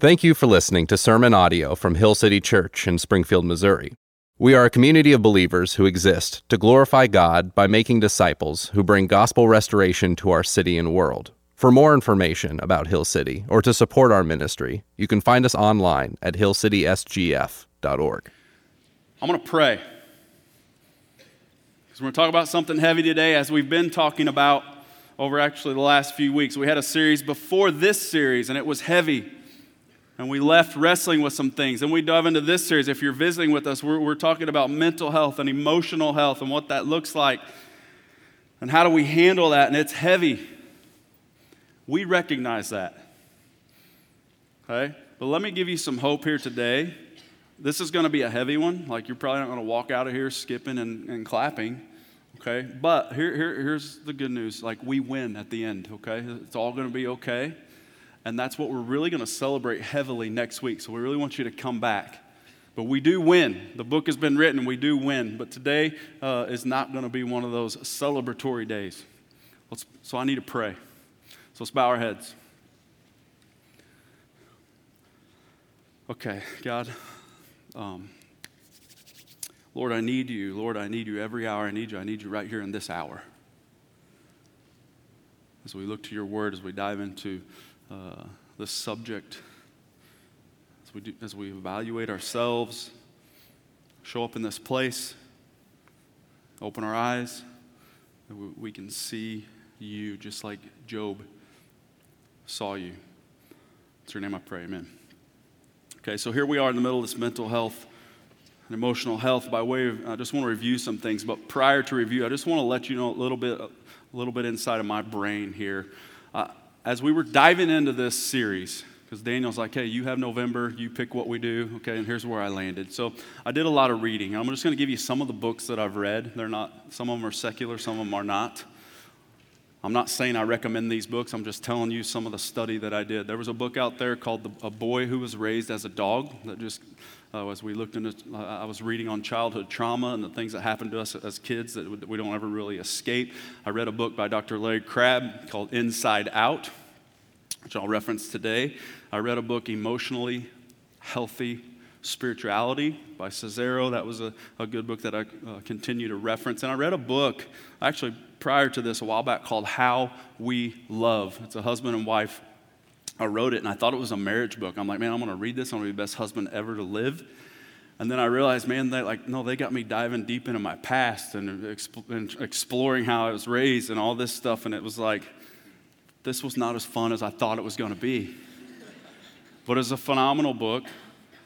Thank you for listening to sermon audio from Hill City Church in Springfield, Missouri. We are a community of believers who exist to glorify God by making disciples who bring gospel restoration to our city and world. For more information about Hill City or to support our ministry, you can find us online at hillcitysgf.org. I'm going to pray. Because we're going to talk about something heavy today, as we've been talking about over actually the last few weeks. We had a series before this series, and it was heavy and we left wrestling with some things. And we dove into this series. If you're visiting with us, we're, we're talking about mental health and emotional health and what that looks like and how do we handle that. And it's heavy. We recognize that. Okay? But let me give you some hope here today. This is going to be a heavy one. Like, you're probably not going to walk out of here skipping and, and clapping. Okay? But here, here, here's the good news. Like, we win at the end. Okay? It's all going to be okay. And that's what we're really going to celebrate heavily next week. So we really want you to come back. But we do win. The book has been written, we do win. But today uh, is not going to be one of those celebratory days. Let's, so I need to pray. So let's bow our heads. Okay, God. Um, Lord, I need you. Lord, I need you every hour. I need you. I need you right here in this hour. As we look to your word, as we dive into uh, this subject as we, do, as we evaluate ourselves, show up in this place, open our eyes, we, we can see you just like Job saw you. It's your name I pray, amen. Okay, so here we are in the middle of this mental health and emotional health. By way of, I just want to review some things, but prior to review, I just want to let you know a little bit, a little bit inside of my brain here. Uh, as we were diving into this series, because Daniel's like, hey, you have November, you pick what we do, okay, and here's where I landed. So I did a lot of reading. I'm just going to give you some of the books that I've read. They're not, some of them are secular, some of them are not. I'm not saying I recommend these books, I'm just telling you some of the study that I did. There was a book out there called the, A Boy Who Was Raised as a Dog that just uh, as we looked into, uh, I was reading on childhood trauma and the things that happened to us as kids that we don't ever really escape. I read a book by Dr. Larry Crabb called Inside Out, which I'll reference today. I read a book, Emotionally Healthy Spirituality by Scazzero. That was a, a good book that I uh, continue to reference. And I read a book, actually, prior to this, a while back, called How We Love. It's a husband and wife I wrote it and I thought it was a marriage book. I'm like, man, I'm going to read this. I'm going to be the best husband ever to live. And then I realized, man, they like, no, they got me diving deep into my past and, uh, exp- and exploring how I was raised and all this stuff. And it was like, this was not as fun as I thought it was going to be. But it's a phenomenal book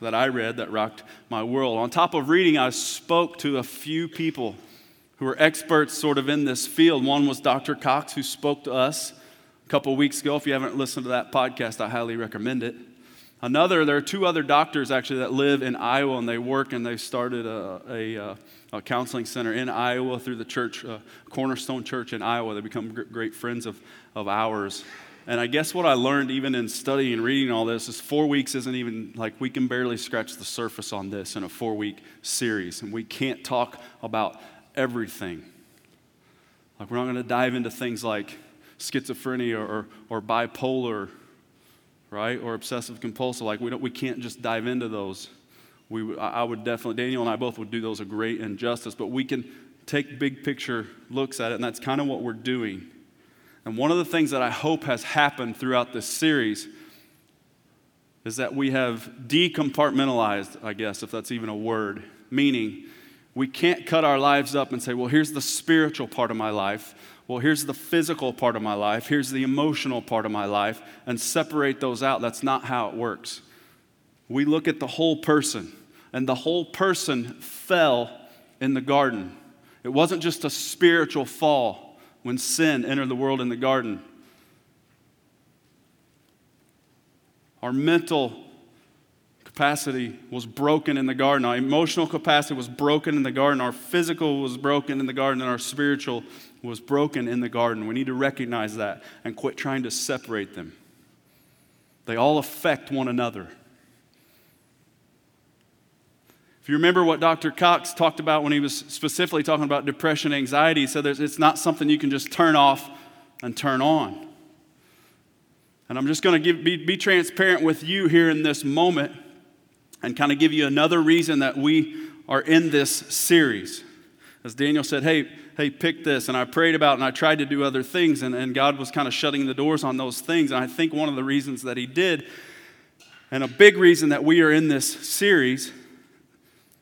that I read that rocked my world. On top of reading, I spoke to a few people who were experts sort of in this field. One was Dr. Cox, who spoke to us couple weeks ago. If you haven't listened to that podcast, I highly recommend it. Another, there are two other doctors actually that live in Iowa and they work and they started a, a, a counseling center in Iowa through the church, uh, Cornerstone Church in Iowa. They become great friends of, of ours. And I guess what I learned even in studying and reading all this is four weeks isn't even like we can barely scratch the surface on this in a four week series. And we can't talk about everything. Like, we're not going to dive into things like schizophrenia or, or bipolar, right? Or obsessive compulsive. Like we, don't, we can't just dive into those. We, I would definitely, Daniel and I both would do those a great injustice, but we can take big picture looks at it, and that's kind of what we're doing. And one of the things that I hope has happened throughout this series is that we have decompartmentalized, I guess, if that's even a word, meaning we can't cut our lives up and say, well, here's the spiritual part of my life well, here's the physical part of my life, here's the emotional part of my life, and separate those out. That's not how it works. We look at the whole person, and the whole person fell in the garden. It wasn't just a spiritual fall when sin entered the world in the garden. Our mental capacity was broken in the garden. Our emotional capacity was broken in the garden. Our physical was broken in the garden, and our spiritual was broken in the garden. We need to recognize that and quit trying to separate them. They all affect one another. If you remember what Dr. Cox talked about when he was specifically talking about depression anxiety, he said it's not something you can just turn off and turn on. And I'm just going to be, be transparent with you here in this moment and kind of give you another reason that we are in this series. As Daniel said, hey, hey, pick this. And I prayed about it and I tried to do other things, and, and God was kind of shutting the doors on those things. And I think one of the reasons that He did, and a big reason that we are in this series,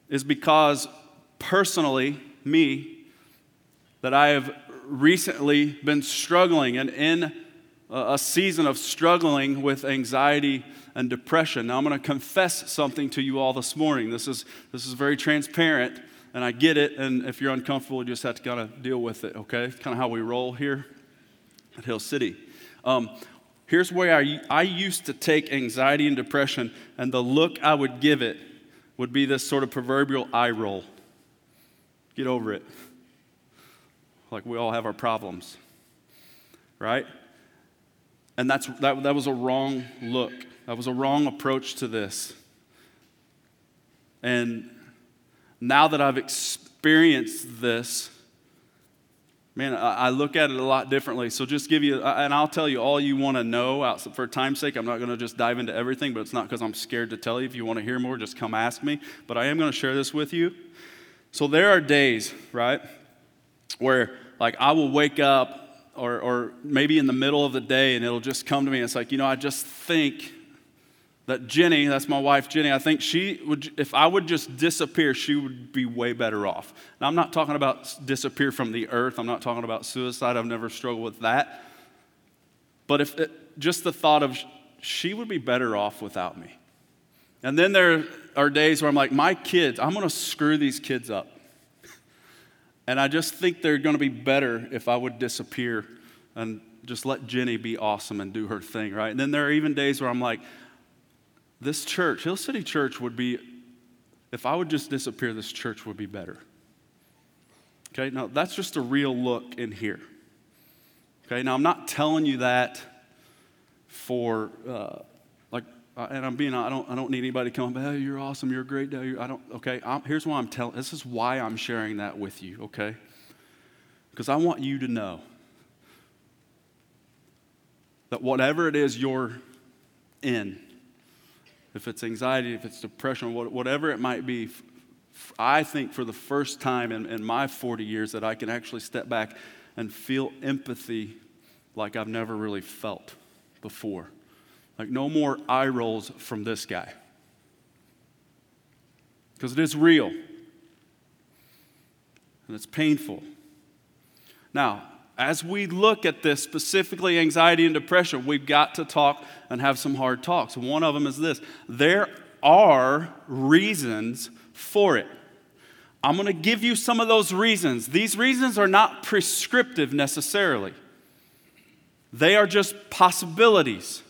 is because personally, me, that I have recently been struggling and in a season of struggling with anxiety and depression. Now, I'm going to confess something to you all this morning. This is, this is very transparent, and I get it. And if you're uncomfortable, you just have to kind of deal with it, okay? It's kind of how we roll here at Hill City. Um, here's where I, I used to take anxiety and depression, and the look I would give it would be this sort of proverbial eye roll. Get over it. Like we all have our problems, right? And that's, that, that was a wrong look. That was a wrong approach to this. And now that I've experienced this, man, I, look at it a lot differently. So just give you, and I'll tell you all you want to know. For time's sake, I'm not going to just dive into everything, but it's not because I'm scared to tell you. If you want to hear more, just come ask me. But I am going to share this with you. So there are days, right, where like I will wake up or, or maybe in the middle of the day and it'll just come to me. It's like, you know, I just think that Jenny, that's my wife Jenny, I think she would, if I would just disappear, she would be way better off. Now, I'm not talking about disappear from the earth, I'm not talking about suicide, I've never struggled with that. But if it, just the thought of she would be better off without me. And then there are days where I'm like, my kids, I'm going to screw these kids up. And I just think they're going to be better if I would disappear and just let Jenny be awesome and do her thing, right? And then there are even days where I'm like, this church, Hill City Church, would be, if I would just disappear, this church would be better. Okay, now that's just a real look in here. Okay, now I'm not telling you that for uh, uh, and I'm being, I don't, I don't need anybody to come, hey, you're awesome, you're a great. I don't, okay, I'm, here's why I'm telling, this is why I'm sharing that with you, okay? Because I want you to know that whatever it is you're in, if it's anxiety, if it's depression, whatever it might be, I think for the first time in, in my 40 years that I can actually step back and feel empathy like I've never really felt before. Like, no more eye rolls from this guy. Because it is real. And it's painful. Now, as we look at this, specifically anxiety and depression, we've got to talk and have some hard talks. One of them is this there are reasons for it. I'm going to give you some of those reasons. These reasons are not prescriptive necessarily, they are just possibilities.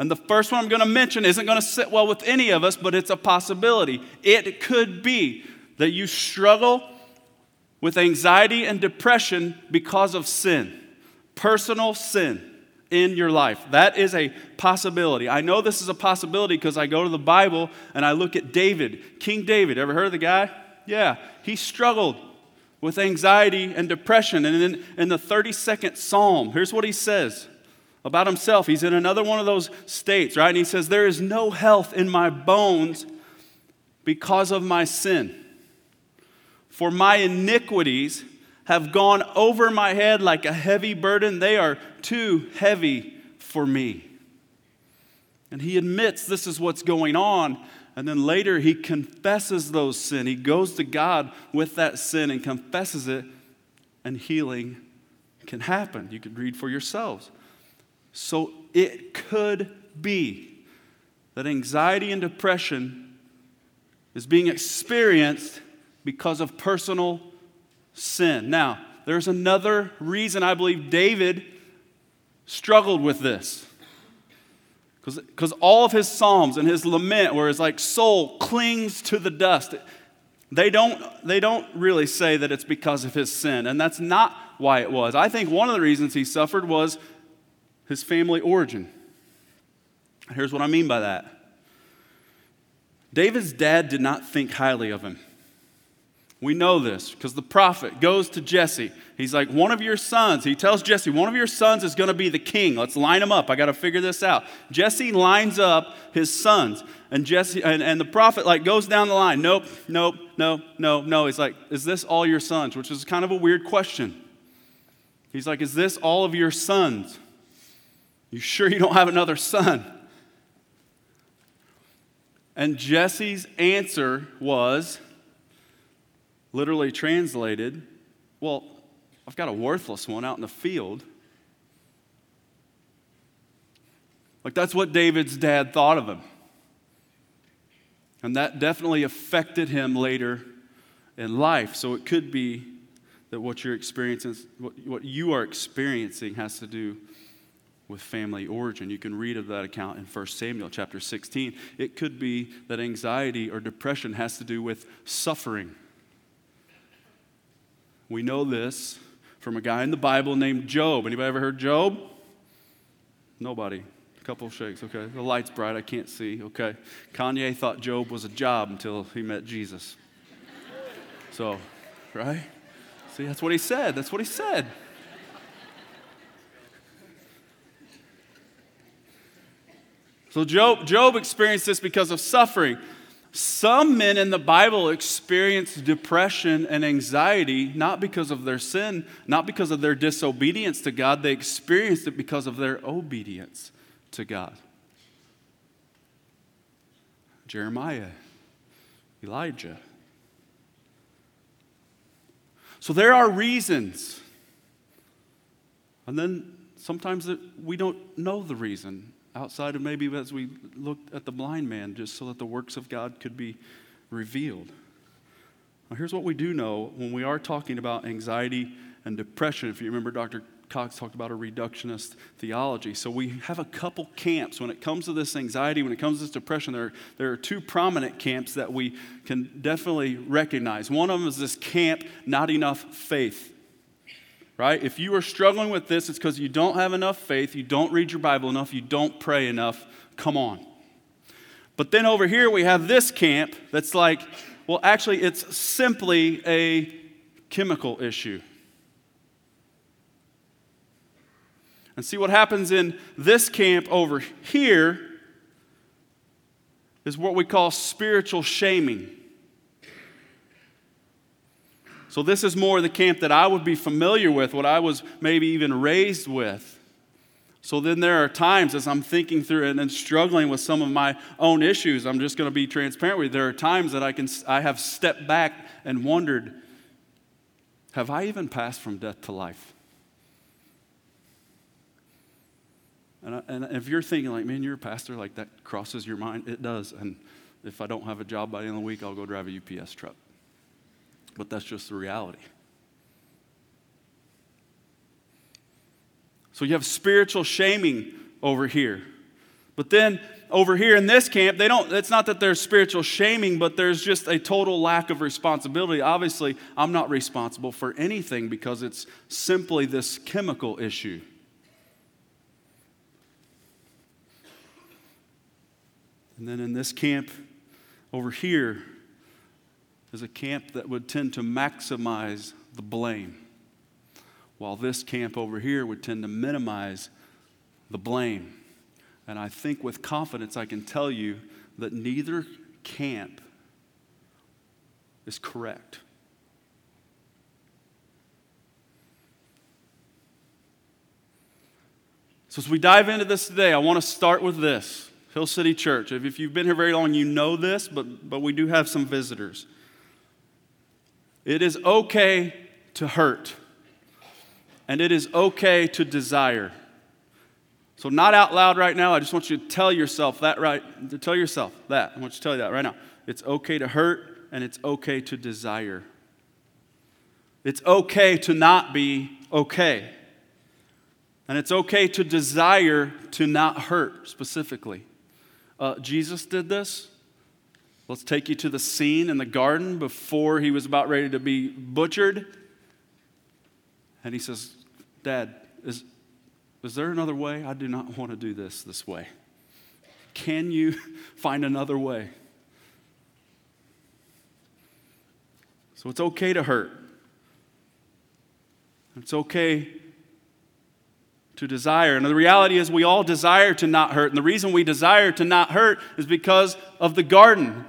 And the first one I'm going to mention isn't going to sit well with any of us, but it's a possibility. It could be that you struggle with anxiety and depression because of sin, personal sin in your life. That is a possibility. I know this is a possibility because I go to the Bible and I look at David, King David. Ever heard of the guy? Yeah, he struggled with anxiety and depression. And in, in the 32nd Psalm, here's what he says about himself. He's in another one of those states, right? And he says, There is no health in my bones because of my sin. For my iniquities have gone over my head like a heavy burden. They are too heavy for me. And he admits this is what's going on. And then later he confesses those sin. He goes to God with that sin and confesses it, and healing can happen. You could read for yourselves. So it could be that anxiety and depression is being experienced because of personal sin. Now, there's another reason I believe David struggled with this. Because all of his psalms and his lament, where his like soul clings to the dust, they don't, they don't really say that it's because of his sin. And that's not why it was. I think one of the reasons he suffered was his family origin. Here's what I mean by that David's dad did not think highly of him. We know this because the prophet goes to Jesse. He's like, One of your sons, he tells Jesse, one of your sons is going to be the king. Let's line them up. I got to figure this out. Jesse lines up his sons. And Jesse and, and the prophet like goes down the line. Nope, nope, no, no, no. He's like, Is this all your sons? Which is kind of a weird question. He's like, Is this all of your sons? You sure you don't have another son? And Jesse's answer was, literally translated, well, I've got a worthless one out in the field. Like, that's what David's dad thought of him. And that definitely affected him later in life. So it could be that what you're experiencing, what what you are experiencing, has to do with family origin. You can read of that account in 1 Samuel chapter 16. It could be that anxiety or depression has to do with suffering. We know this from a guy in the Bible named Job. Anybody ever heard Job? Nobody. A couple shakes. Okay. The light's bright. I can't see. Okay. Kanye thought Job was a job until he met Jesus. So, right? See, that's what he said. That's what he said. So Job, Job experienced this because of suffering. Some men in the Bible experience depression and anxiety not because of their sin, not because of their disobedience to God. They experienced it because of their obedience to God. Jeremiah, Elijah. So there are reasons. And then sometimes we don't know the reason outside of maybe as we looked at the blind man, just so that the works of God could be revealed. Now, here's what we do know when we are talking about anxiety and depression. If you remember, Dr. Cox talked about a reductionist theology. So we have a couple camps. When it comes to this anxiety, when it comes to this depression, there, there are two prominent camps that we can definitely recognize. One of them is this camp, not enough faith right? If you are struggling with this, it's because you don't have enough faith, you don't read your Bible enough, you don't pray enough. Come on. But then over here, we have this camp that's like, well, actually, it's simply a chemical issue. And see what happens in this camp over here is what we call spiritual shaming. So, this is more the camp that I would be familiar with, what I was maybe even raised with. So, then there are times as I'm thinking through it and struggling with some of my own issues, I'm just going to be transparent with you. There are times that I, can, I have stepped back and wondered have I even passed from death to life? And, I, and if you're thinking, like, man, you're a pastor, like that crosses your mind, it does. And if I don't have a job by the end of the week, I'll go drive a UPS truck but that's just the reality. So you have spiritual shaming over here. But then over here in this camp, they don't, it's not that there's spiritual shaming, but there's just a total lack of responsibility. Obviously, I'm not responsible for anything because it's simply this chemical issue. And then in this camp over here, is a camp that would tend to maximize the blame, while this camp over here would tend to minimize the blame. And I think with confidence I can tell you that neither camp is correct. So, as we dive into this today, I want to start with this Hill City Church. If you've been here very long, you know this, but, but we do have some visitors. It is okay to hurt, and it is okay to desire. So, not out loud right now. I just want you to tell yourself that right. To tell yourself that. I want you to tell you that right now. It's okay to hurt, and it's okay to desire. It's okay to not be okay. And it's okay to desire to not hurt specifically. Uh, Jesus did this. Let's take you to the scene in the garden before he was about ready to be butchered. And he says, Dad, is, is there another way? I do not want to do this this way. Can you find another way? So it's okay to hurt. It's okay to desire. And the reality is, we all desire to not hurt. And the reason we desire to not hurt is because of the garden.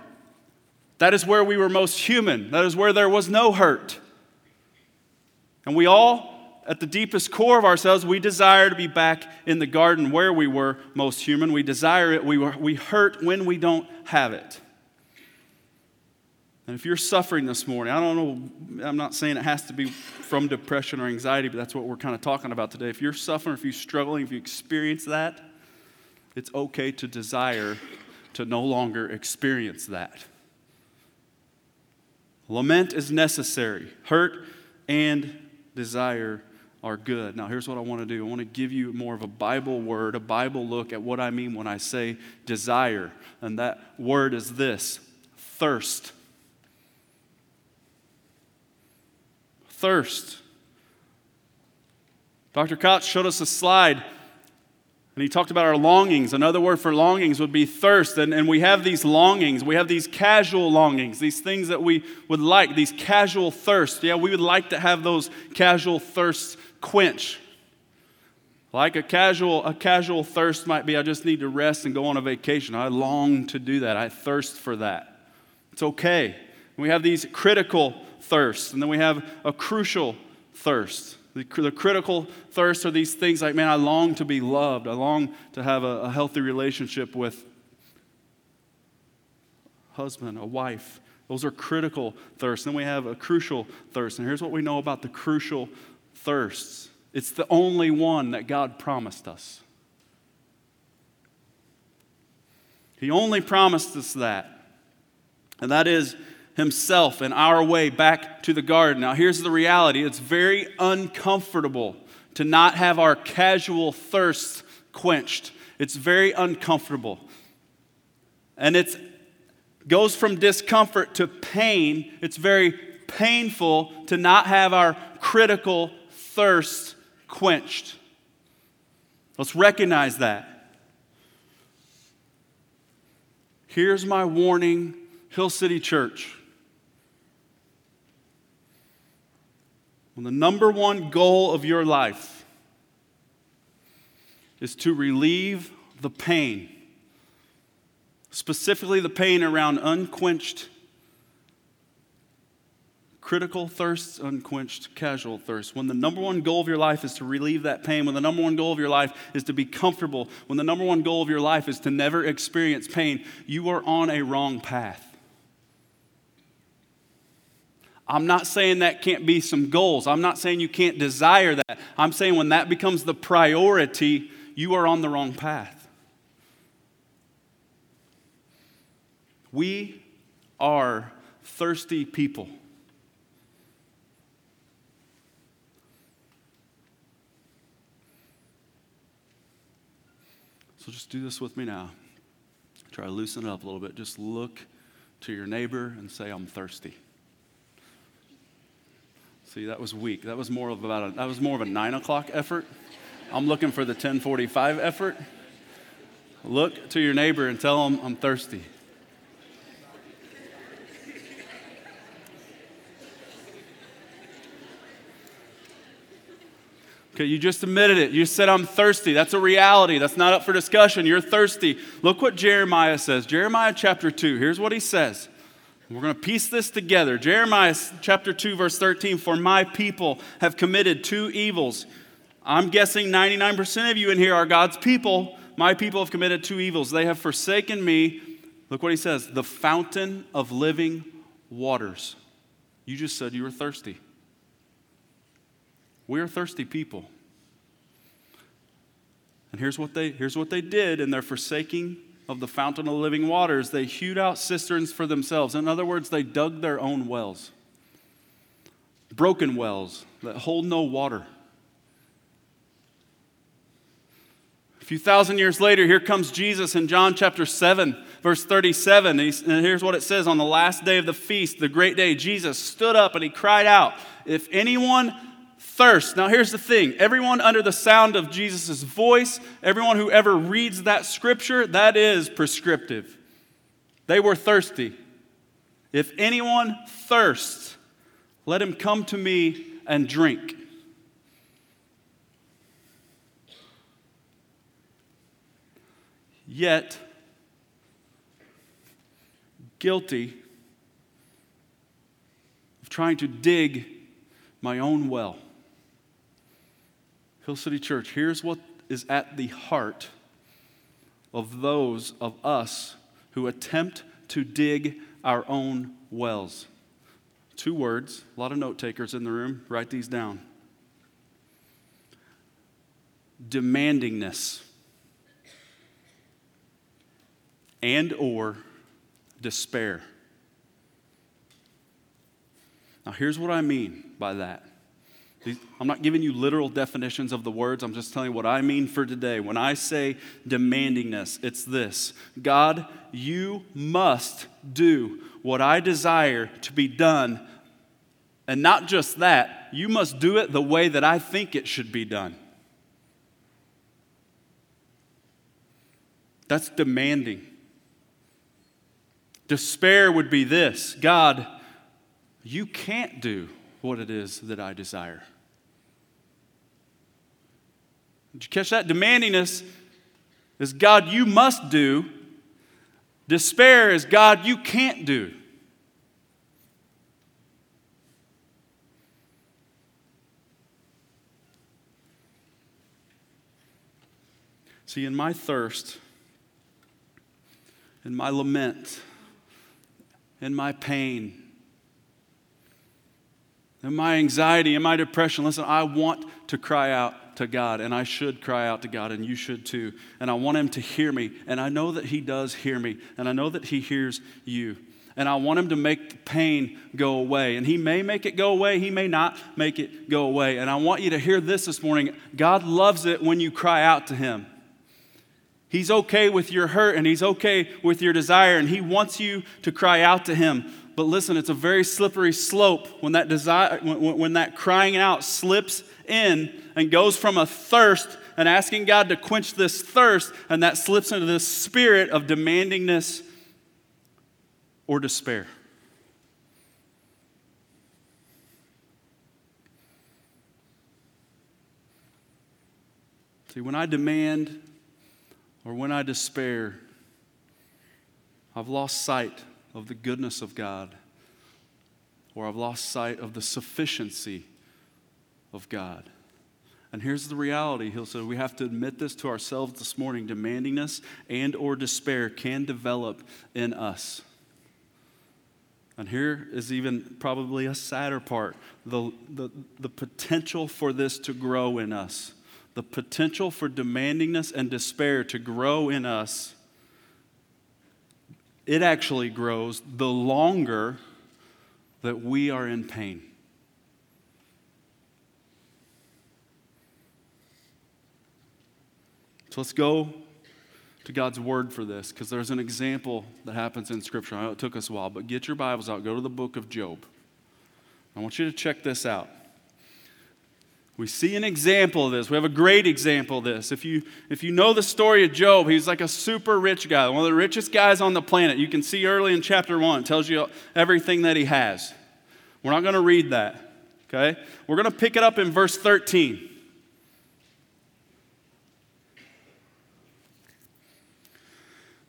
That is where we were most human, that is where there was no hurt. And we all, at the deepest core of ourselves, we desire to be back in the garden where we were most human. We desire it. We, were, we hurt when we don't have it. And if you're suffering this morning, I don't know, I'm not saying it has to be from depression or anxiety, but that's what we're kind of talking about today. If you're suffering, if you're struggling, if you experience that, it's okay to desire to no longer experience that. Lament is necessary. Hurt and desire are good. Now, here's what I want to do I want to give you more of a Bible word, a Bible look at what I mean when I say desire. And that word is this thirst. thirst. Dr. Cox showed us a slide and he talked about our longings. Another word for longings would be thirst. And, and we have these longings. We have these casual longings, these things that we would like, these casual thirsts. Yeah, we would like to have those casual thirsts quench. Like a casual, a casual thirst might be, I just need to rest and go on a vacation. I long to do that. I thirst for that. It's okay. We have these critical thirsts, And then we have a crucial thirst. The, the, critical thirst are these things like, man, I long to be loved. I long to have a, a healthy relationship with husband, a wife. Those are critical thirsts. Then we have a crucial thirst. And here's what we know about the crucial thirsts it's the only one that God promised us. He only promised us that. And that is himself and our way back to the garden. Now, here's the reality it's very uncomfortable to not have our casual thirst quenched. It's very uncomfortable. And it goes from discomfort to pain. It's very painful to not have our critical thirst quenched. Let's recognize that. Here's my warning, Hill City Church. When the number one goal of your life is to relieve the pain, specifically the pain around unquenched critical thirsts, unquenched casual thirsts. When the number one goal of your life is to relieve that pain, when the number one goal of your life is to be comfortable, when the number one goal of your life is to never experience pain, you are on a wrong path. I'm not saying that can't be some goals. I'm not saying you can't desire that. I'm saying when that becomes the priority, you are on the wrong path. We are thirsty people. So just do this with me now. Try to loosen it up a little bit. Just look to your neighbor and say, I'm thirsty. See, that was weak. That was more of about a, that was more of a nine o'clock effort. I'm looking for the 1045 effort. Look to your neighbor and tell him I'm thirsty. Okay, you just admitted it. You said, I'm thirsty. That's a reality. That's not up for discussion. You're thirsty. Look what Jeremiah says. Jeremiah chapter 2. Here's what he says we're going to piece this together. Jeremiah chapter 2, verse 13 For my people have committed two evils. I'm guessing 99% of you in here are God's people. My people have committed two evils. They have forsaken me. Look what he says the fountain of living waters. You just said you were thirsty. We are thirsty people. And here's what they, here's what they did in their forsaking of the fountain of living waters, they hewed out cisterns for themselves. In other words, they dug their own wells, broken wells that hold no water. A few thousand years later, here comes Jesus in John chapter 7, verse 37. And here's what it says On the last day of the feast, the great day, Jesus stood up and he cried out, If anyone thirst. Now, here's the thing everyone under the sound of Jesus' voice, everyone who ever reads that scripture, that is prescriptive. They were thirsty. If anyone thirsts, Let him come to me and drink. Yet, guilty of trying to dig my own well. Hill City Church, here's what is at the heart of those of us who attempt to dig our own wells. Two words, a lot of note takers in the room, write these down. Demandingness and or despair. Now here's what I mean by that. I'm not giving you literal definitions of the words. I'm just telling you what I mean for today. When I say demandingness, it's this God, you must do what I desire to be done. And not just that, you must do it the way that I think it should be done. That's demanding. Despair would be this God, you can't do what it is that I desire. Did you catch that? Demandingness is God, you must do. Despair is God, you can't do. See, in my thirst, in my lament, in my pain, in my anxiety, in my depression, listen, I want to cry out to God, and I should cry out to God, and you should too. And I want Him to hear me, and I know that He does hear me, and I know that He hears you. And I want Him to make the pain go away. And He may make it go away, He may not make it go away. And I want you to hear this this morning God loves it when you cry out to Him. He's okay with your hurt and he's okay with your desire and he wants you to cry out to him. But listen, it's a very slippery slope when that desire when, when that crying out slips in and goes from a thirst and asking God to quench this thirst and that slips into this spirit of demandingness or despair. See, when I demand or when I despair, I've lost sight of the goodness of God, or I've lost sight of the sufficiency of God. And here's the reality. He'll say we have to admit this to ourselves this morning. Demandingness and or despair can develop in us. And here is even probably a sadder part the, the, the potential for this to grow in us the potential for demandingness and despair to grow in us, it actually grows the longer that we are in pain. So let's go to God's word for this because there's an example that happens in Scripture. I know it took us a while, but get your Bibles out, go to the book of Job. I want you to check this out. We see an example of this. We have a great example of this. If you, if you know the story of Job, he's like a super rich guy, one of the richest guys on the planet. You can see early in chapter 1, it tells you everything that he has. We're not going to read that, okay? We're going to pick it up in verse 13.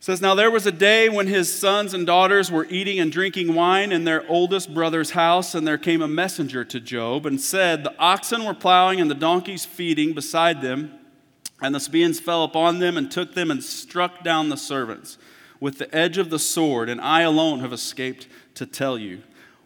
Says, Now there was a day when his sons and daughters were eating and drinking wine in their oldest brother's house, and there came a messenger to Job and said, The oxen were plowing and the donkeys feeding beside them, and the Sabaeans fell upon them and took them and struck down the servants with the edge of the sword, and I alone have escaped to tell you.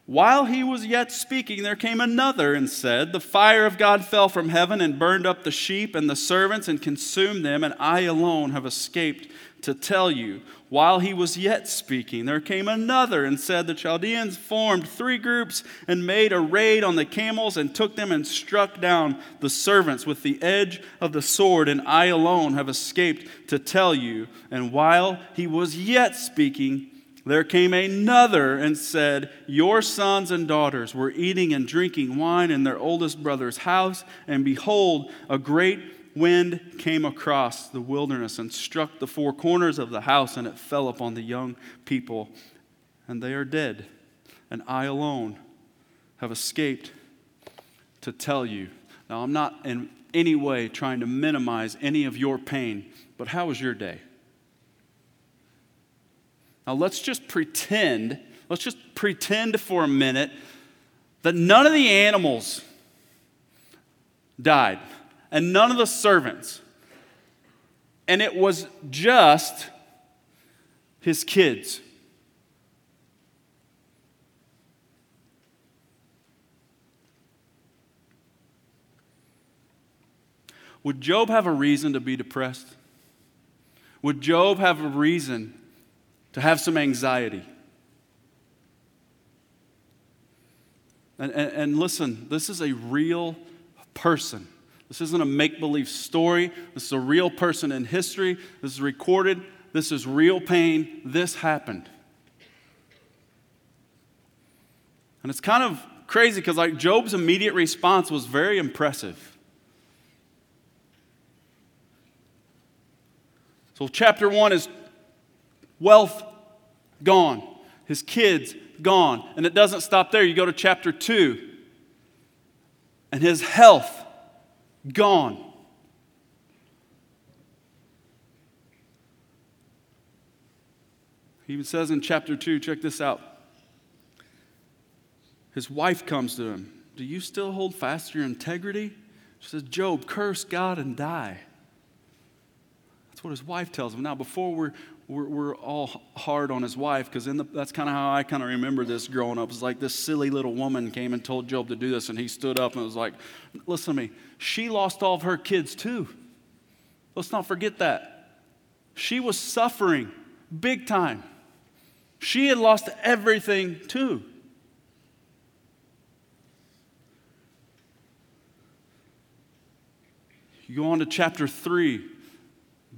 While he was yet speaking, there came another and said, The fire of God fell from heaven and burned up the sheep and the servants and consumed them, and I alone have escaped to tell you. While he was yet speaking, there came another and said, The Chaldeans formed three groups and made a raid on the camels and took them and struck down the servants with the edge of the sword, and I alone have escaped to tell you. And while he was yet speaking, there came another and said, Your sons and daughters were eating and drinking wine in their oldest brother's house, and behold, a great wind came across the wilderness and struck the four corners of the house, and it fell upon the young people, and they are dead. And I alone have escaped to tell you. Now, I'm not in any way trying to minimize any of your pain, but how was your day? Now, let's just pretend, let's just pretend for a minute that none of the animals died and none of the servants. And it was just his kids. Would Job have a reason to be depressed? Would Job have a reason to have some anxiety? And, and, and listen, this is a real person. This isn't a make believe story. This is a real person in history. This is recorded. This is real pain. This happened. And it's kind of crazy because, like, Job's immediate response was very impressive. So, chapter one is wealth gone, his kids gone. And it doesn't stop there. You go to chapter two, and his health gone. He even says in chapter 2, check this out. His wife comes to him. Do you still hold fast to your integrity? She says, Job, curse God and die That's what his wife tells him. Now, before we're, we're, we're all hard on his wife, because that's kind of how I kind of remember this growing up. It's like this silly little woman came and told Job to do this, and he stood up and was like, Listen to me. She lost all of her kids too. Let's not forget that. She was suffering big time. She had lost everything too. You go on to chapter 3.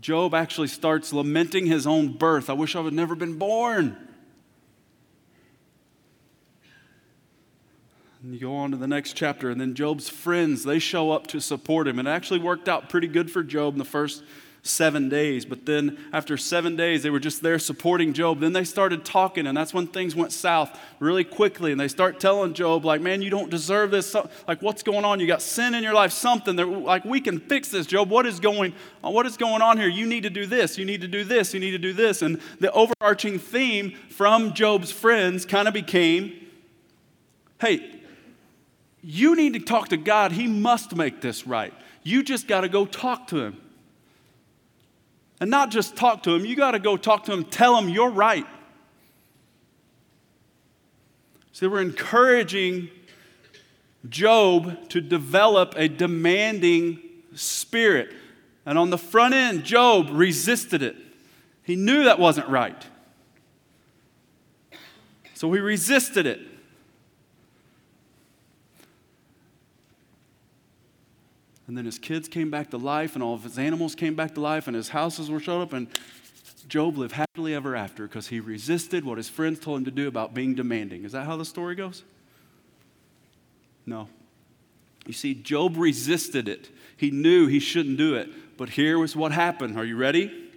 Job actually starts lamenting his own birth. I wish I had never been born. And you go on to the next chapter, and then Job's friends, they show up to support him. And it actually worked out pretty good for Job in the first seven days. But then after seven days, they were just there supporting Job. Then they started talking, and that's when things went south really quickly. And they start telling Job, like, man, you don't deserve this. Like, what's going on? You got sin in your life, something. That, like, we can fix this, Job. What is going on? What is going on here? You need to do this. You need to do this. You need to do this. And the overarching theme from Job's friends kind of became, hey, you need to talk to God. He must make this right. You just got to go talk to him. And not just talk to him, you got to go talk to him, tell him you're right. So we're encouraging Job to develop a demanding spirit. And on the front end, Job resisted it. He knew that wasn't right. So he resisted it. And then his kids came back to life, and all of his animals came back to life, and his houses were shut up, and Job lived happily ever after because he resisted what his friends told him to do about being demanding. Is that how the story goes? No. You see, Job resisted it. He knew he shouldn't do it. But here was what happened. Are you ready?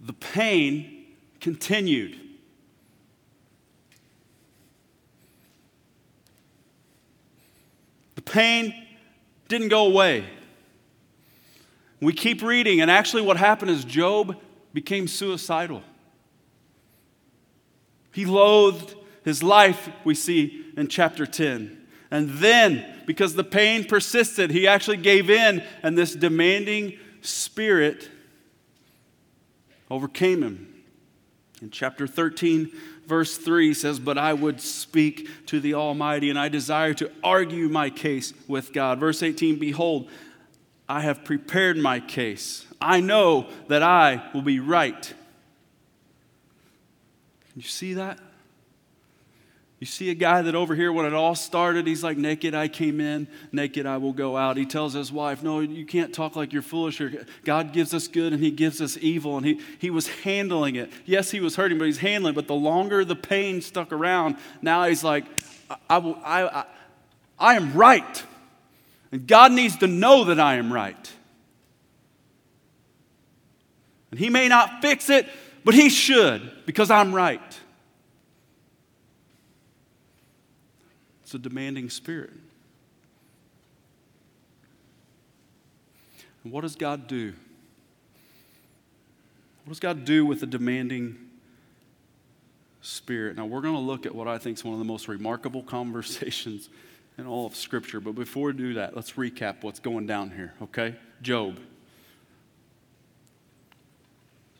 The pain continued. The pain didn't go away. We keep reading, and actually, what happened is Job became suicidal. He loathed his life, we see in chapter 10. And then, because the pain persisted, he actually gave in, and this demanding spirit overcame him. In chapter 13, verse 3 says, But I would speak to the Almighty, and I desire to argue my case with God. Verse 18, Behold, I have prepared my case. I know that I will be right. Can you see that? You see a guy that over here, when it all started, he's like, Naked I came in, naked I will go out. He tells his wife, No, you can't talk like you're foolish. God gives us good and he gives us evil. And he, he was handling it. Yes, he was hurting, but he's handling it. But the longer the pain stuck around, now he's like, I, I, I, I am right. And God needs to know that I am right. And he may not fix it, but he should because I'm right. It's a demanding spirit. And what does God do? What does God do with a demanding spirit? Now, we're going to look at what I think is one of the most remarkable conversations in all of Scripture. But before we do that, let's recap what's going down here, okay? Job.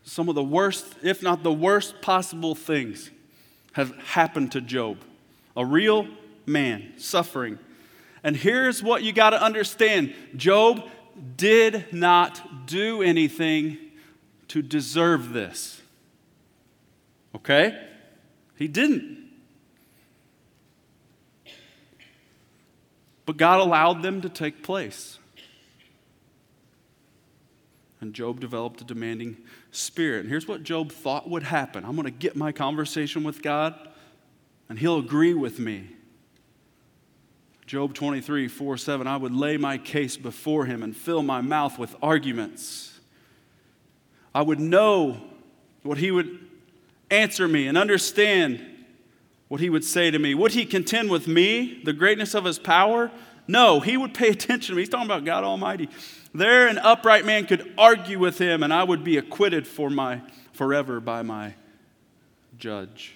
Some of the worst, if not the worst possible things have happened to Job. A real man suffering. And here's what you got to understand Job did not do anything to deserve this. Okay? He didn't. But God allowed them to take place. And Job developed a demanding spirit. And here's what Job thought would happen I'm going to get my conversation with God, and he'll agree with me. Job 23, 4, 7, I would lay my case before him and fill my mouth with arguments. I would know what he would answer me and understand what he would say to me. Would he contend with me, the greatness of his power? No, he would pay attention to me. He's talking about God Almighty. There, an upright man could argue with him, and I would be acquitted for my, forever by my judge.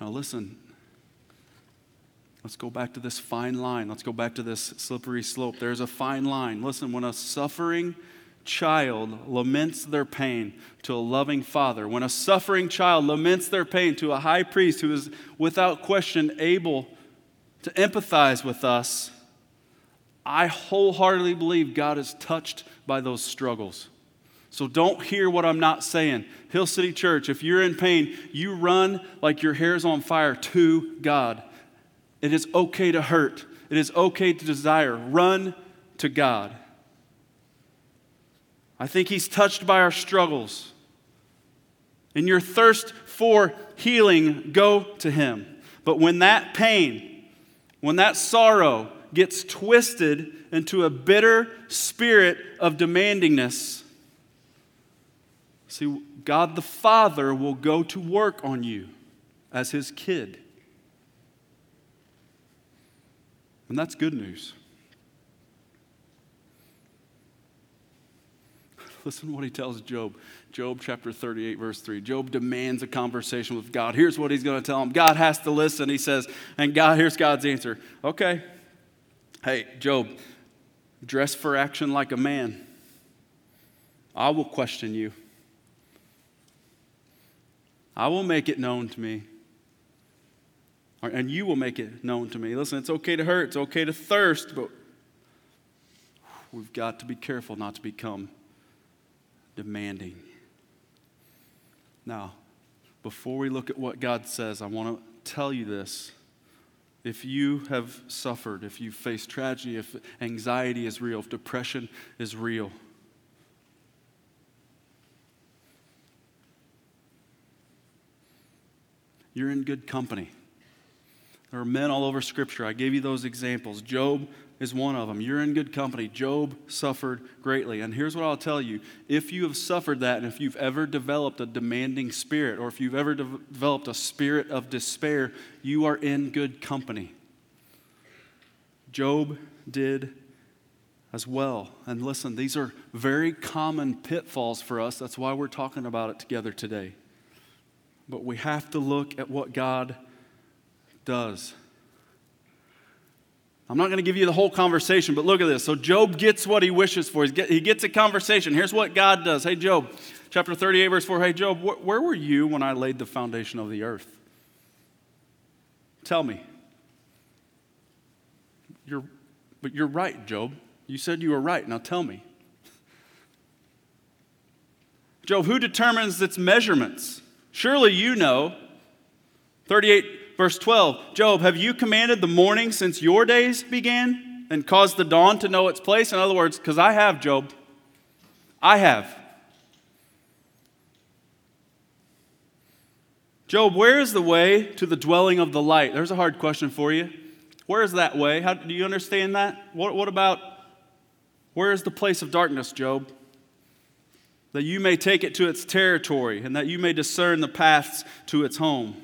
Now, listen, Let's go back to this fine line. Let's go back to this slippery slope. There's a fine line. Listen, when a suffering child laments their pain to a loving father, when a suffering child laments their pain to a high priest who is without question able to empathize with us, I wholeheartedly believe God is touched by those struggles. So don't hear what I'm not saying. Hill City Church, if you're in pain, you run like your hair's on fire to God. It is okay to hurt. It is okay to desire. Run to God. I think He's touched by our struggles. In your thirst for healing, go to Him. But when that pain, when that sorrow gets twisted into a bitter spirit of demandingness, see, God the Father will go to work on you as His kid. And that's good news. Listen to what he tells Job. Job chapter 38, verse 3. Job demands a conversation with God. Here's what he's going to tell him. God has to listen. He says, and God, here's God's answer. Okay. Hey, Job, dress for action like a man. I will question you. I will make it known to me and you will make it known to me. Listen, it's okay to hurt, it's okay to thirst, but we've got to be careful not to become demanding. Now, before we look at what God says, I want to tell you this. If you have suffered, if you face tragedy, if anxiety is real, if depression is real, you're in good company. There are men all over Scripture. I gave you those examples. Job is one of them. You're in good company. Job suffered greatly. And here's what I'll tell you if you have suffered that, and if you've ever developed a demanding spirit, or if you've ever de- developed a spirit of despair, you are in good company. Job did as well. And listen, these are very common pitfalls for us. That's why we're talking about it together today. But we have to look at what God does. I'm not going to give you the whole conversation, but look at this. So, Job gets what he wishes for. He gets a conversation. Here's what God does. Hey, Job, chapter 38, verse 4. Hey, Job, where were you when I laid the foundation of the earth? Tell me. You're, but you're right, Job. You said you were right. Now tell me. Job, who determines its measurements? Surely you know. 38 Verse 12 Job, have you commanded the morning since your days began and caused the dawn to know its place? In other words, because I have, Job. I have. Job, where is the way to the dwelling of the light? There's a hard question for you. Where is that way? How, do you understand that? What, what about where is the place of darkness, Job? That you may take it to its territory and that you may discern the paths to its home.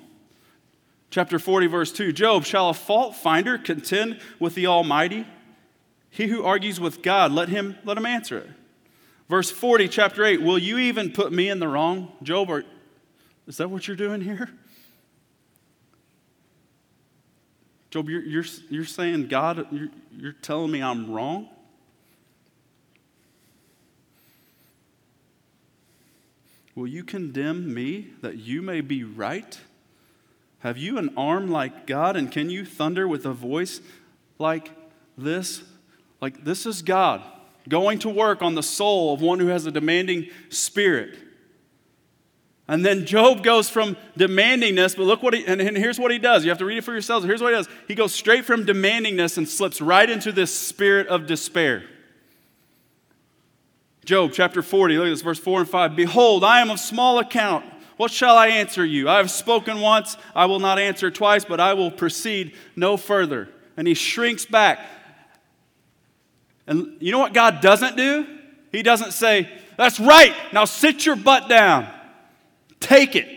Chapter 40, verse 2 Job, shall a fault finder contend with the Almighty? He who argues with God, let him, let him answer it. Verse 40, chapter 8 Will you even put me in the wrong? Job, are, is that what you're doing here? Job, you're, you're, you're saying, God, you're, you're telling me I'm wrong? Will you condemn me that you may be right? Have you an arm like God, and can you thunder with a voice like this? Like, this is God going to work on the soul of one who has a demanding spirit. And then Job goes from demandingness, but look what he, and, and, here's what he does. You have to read it for yourselves. Here's what he does. He goes straight from demandingness and slips right into this spirit of despair. Job chapter 40, look at this, verse 4 and 5. Behold, I am of small account. What shall I answer you? I have spoken once, I will not answer twice, but I will proceed no further. And he shrinks back. And you know what God doesn't do? He doesn't say, That's right, now sit your butt down. Take it.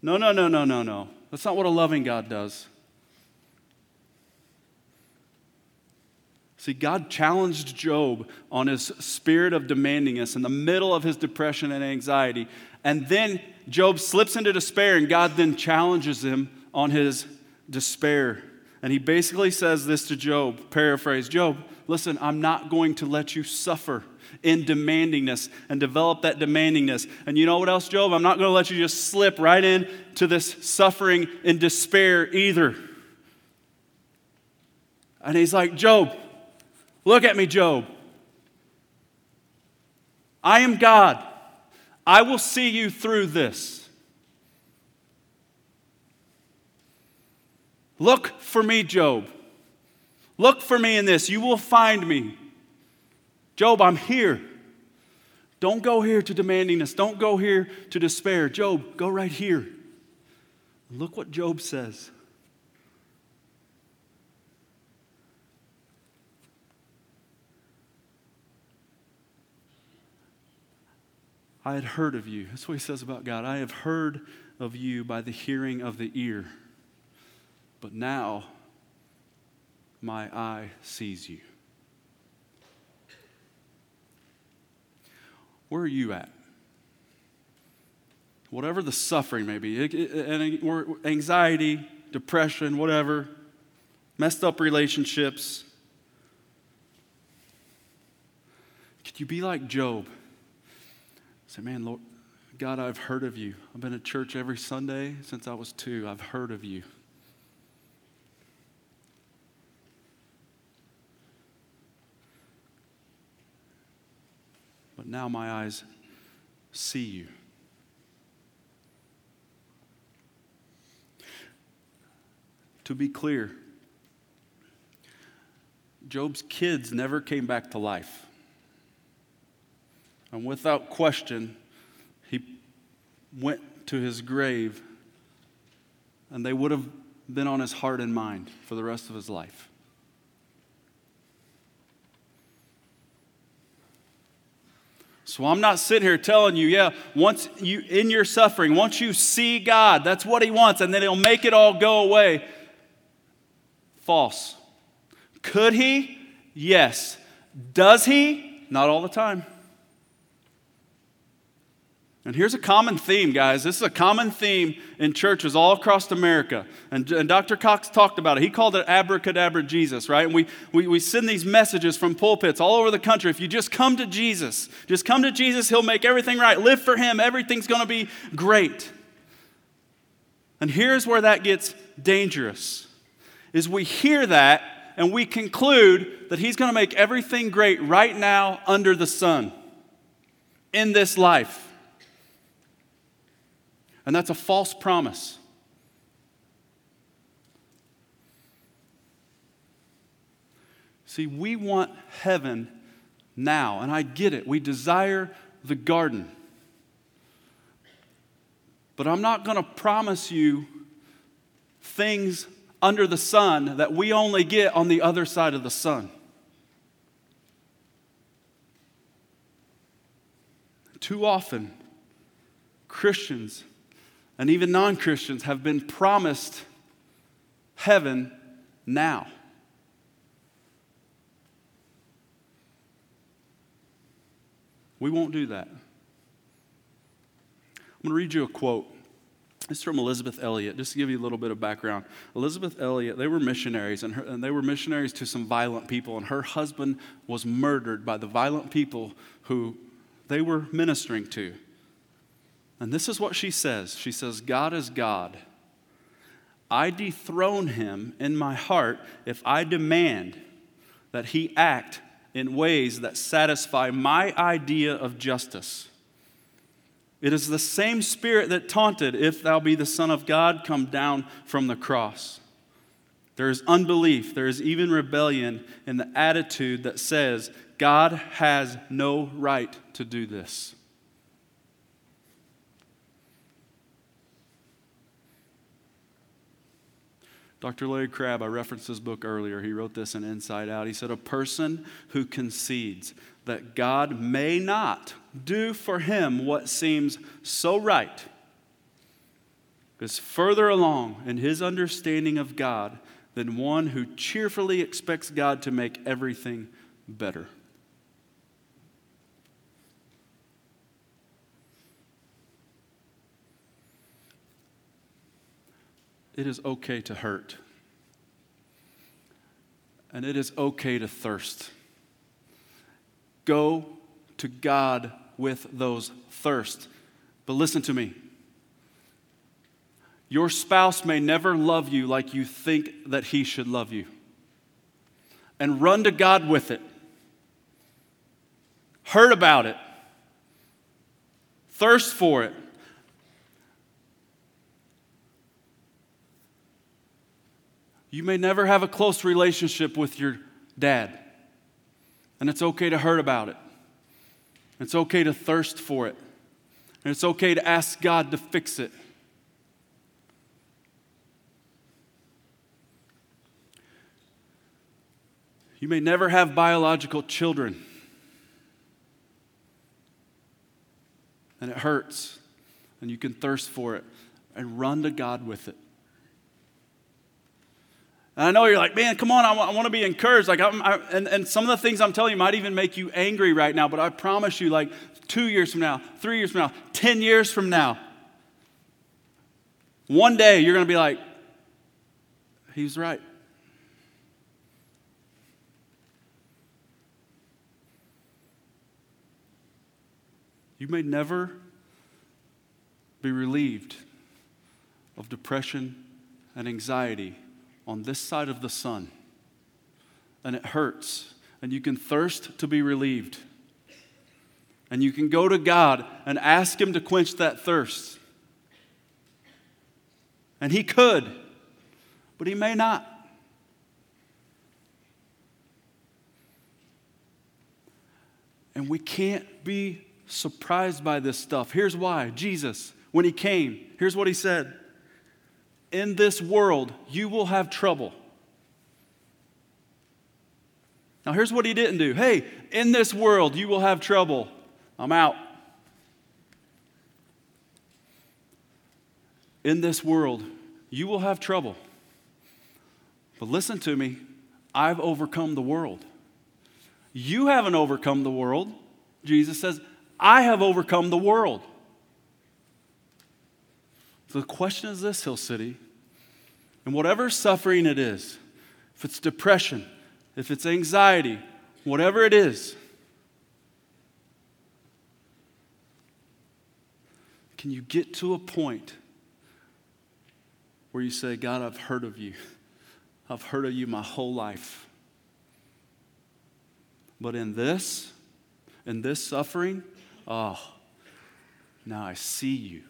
No, no, no, no, no, no. That's not what a loving God does. See, God challenged Job on his spirit of demandingness in the middle of his depression and anxiety. And then Job slips into despair, and God then challenges him on his despair. And he basically says this to Job, paraphrase Job, listen, I'm not going to let you suffer in demandingness and develop that demandingness. And you know what else, Job? I'm not going to let you just slip right into this suffering and despair either. And he's like, Job, look at me, Job. I am God. I will see you through this. Look for me, Job. Look for me in this. You will find me. Job, I'm here. Don't go here to demandingness. Don't go here to despair. Job, go right here. Look what Job says. I had heard of you. That's what he says about God. I have heard of you by the hearing of the ear. But now my eye sees you. Where are you at? Whatever the suffering may be, anxiety, depression, whatever, messed up relationships. Could you be like Job? Say, man, Lord, God, I've heard of you. I've been at church every Sunday since I was two. I've heard of you. but now my eyes see you. To be clear, Job's kids never came back to life. And without question, he went to his grave, and they would have been on his heart and mind for the rest of his life. So I'm not sitting here telling you, yeah, once you in your suffering, once you see God, that's what He wants, and then He'll make it all go away. False. Could He? Yes. Does He? Not all the time. And here's a common theme, guys. This is a common theme in churches all across America. And, and, Dr. Cox talked about it. He called it abracadabra Jesus, right? And we, we, we send these messages from pulpits all over the country. If you just come to Jesus, just come to Jesus, He'll make everything right. Live for Him, everything's going to be great. And here's where that gets dangerous is we hear that and we conclude that he's going to make everything great right now under the sun in this life and that's a false promise. See, we want heaven now, and I get it. We desire the garden. But I'm not going to promise you things under the sun that we only get on the other side of the sun. Too often, Christians and even non Christians have been promised heaven now. We won't do that. I'm going to read you a quote. Is from Elisabeth Elliot, just to give you a little bit of background. Elisabeth Elliot, they were missionaries, and, her, and they were missionaries to some violent people, and her husband was murdered by the violent people who they were ministering to. And this is what she says She says, God is God. I dethrone him in my heart if I demand that he act in ways that satisfy my idea of justice. It is the same spirit that taunted, If thou be the Son of God, come down from the cross. There is unbelief, there is even rebellion in the attitude that says, God has no right to do this. Dr. Larry Crabb, I referenced his book earlier. He wrote this in Inside Out. He said, A person who concedes that God may not do for him what seems so right is further along in his understanding of God than one who cheerfully expects God to make everything better. It is okay to hurt. And it is okay to thirst. Go to God with those thirsts. But listen to me. Your spouse may never love you like you think that he should love you. And run to God with it. Hurt about it. Thirst for it. You may never have a close relationship with your dad, and it's okay to hurt about it. It's okay to thirst for it, and it's okay to ask God to fix it. You may never have biological children, and it hurts, and you can thirst for it, and run to God with it. And I know you're like, man, come on, I, w- I want to be encouraged. Like, I'm, I, and, and some of the things I'm telling you might even make you angry right now, but I promise you, like, two years from now, three years from now, 10 years from now, one day you're going to be like, he's right. You may never be relieved of depression and anxiety on this side of the sun. And it hurts. And you can thirst to be relieved. And you can go to God and ask Him to quench that thirst. And He could, but He may not. And we can't be surprised by this stuff. Here's why Jesus, when He came, here's what He said in this world you will have trouble. Now, here's what he didn't do hey, in this world you will have trouble. I'm out. In this world you will have trouble. But listen to me, I've overcome the world. You haven't overcome the world. Jesus says, I have overcome the world. So the question is this, Hill City and whatever suffering it is, if it's depression, if it's anxiety, whatever it is, can you get to a point where you say, God, I've heard of you. I've heard of you my whole life. But in this, in this suffering, oh, now I see you.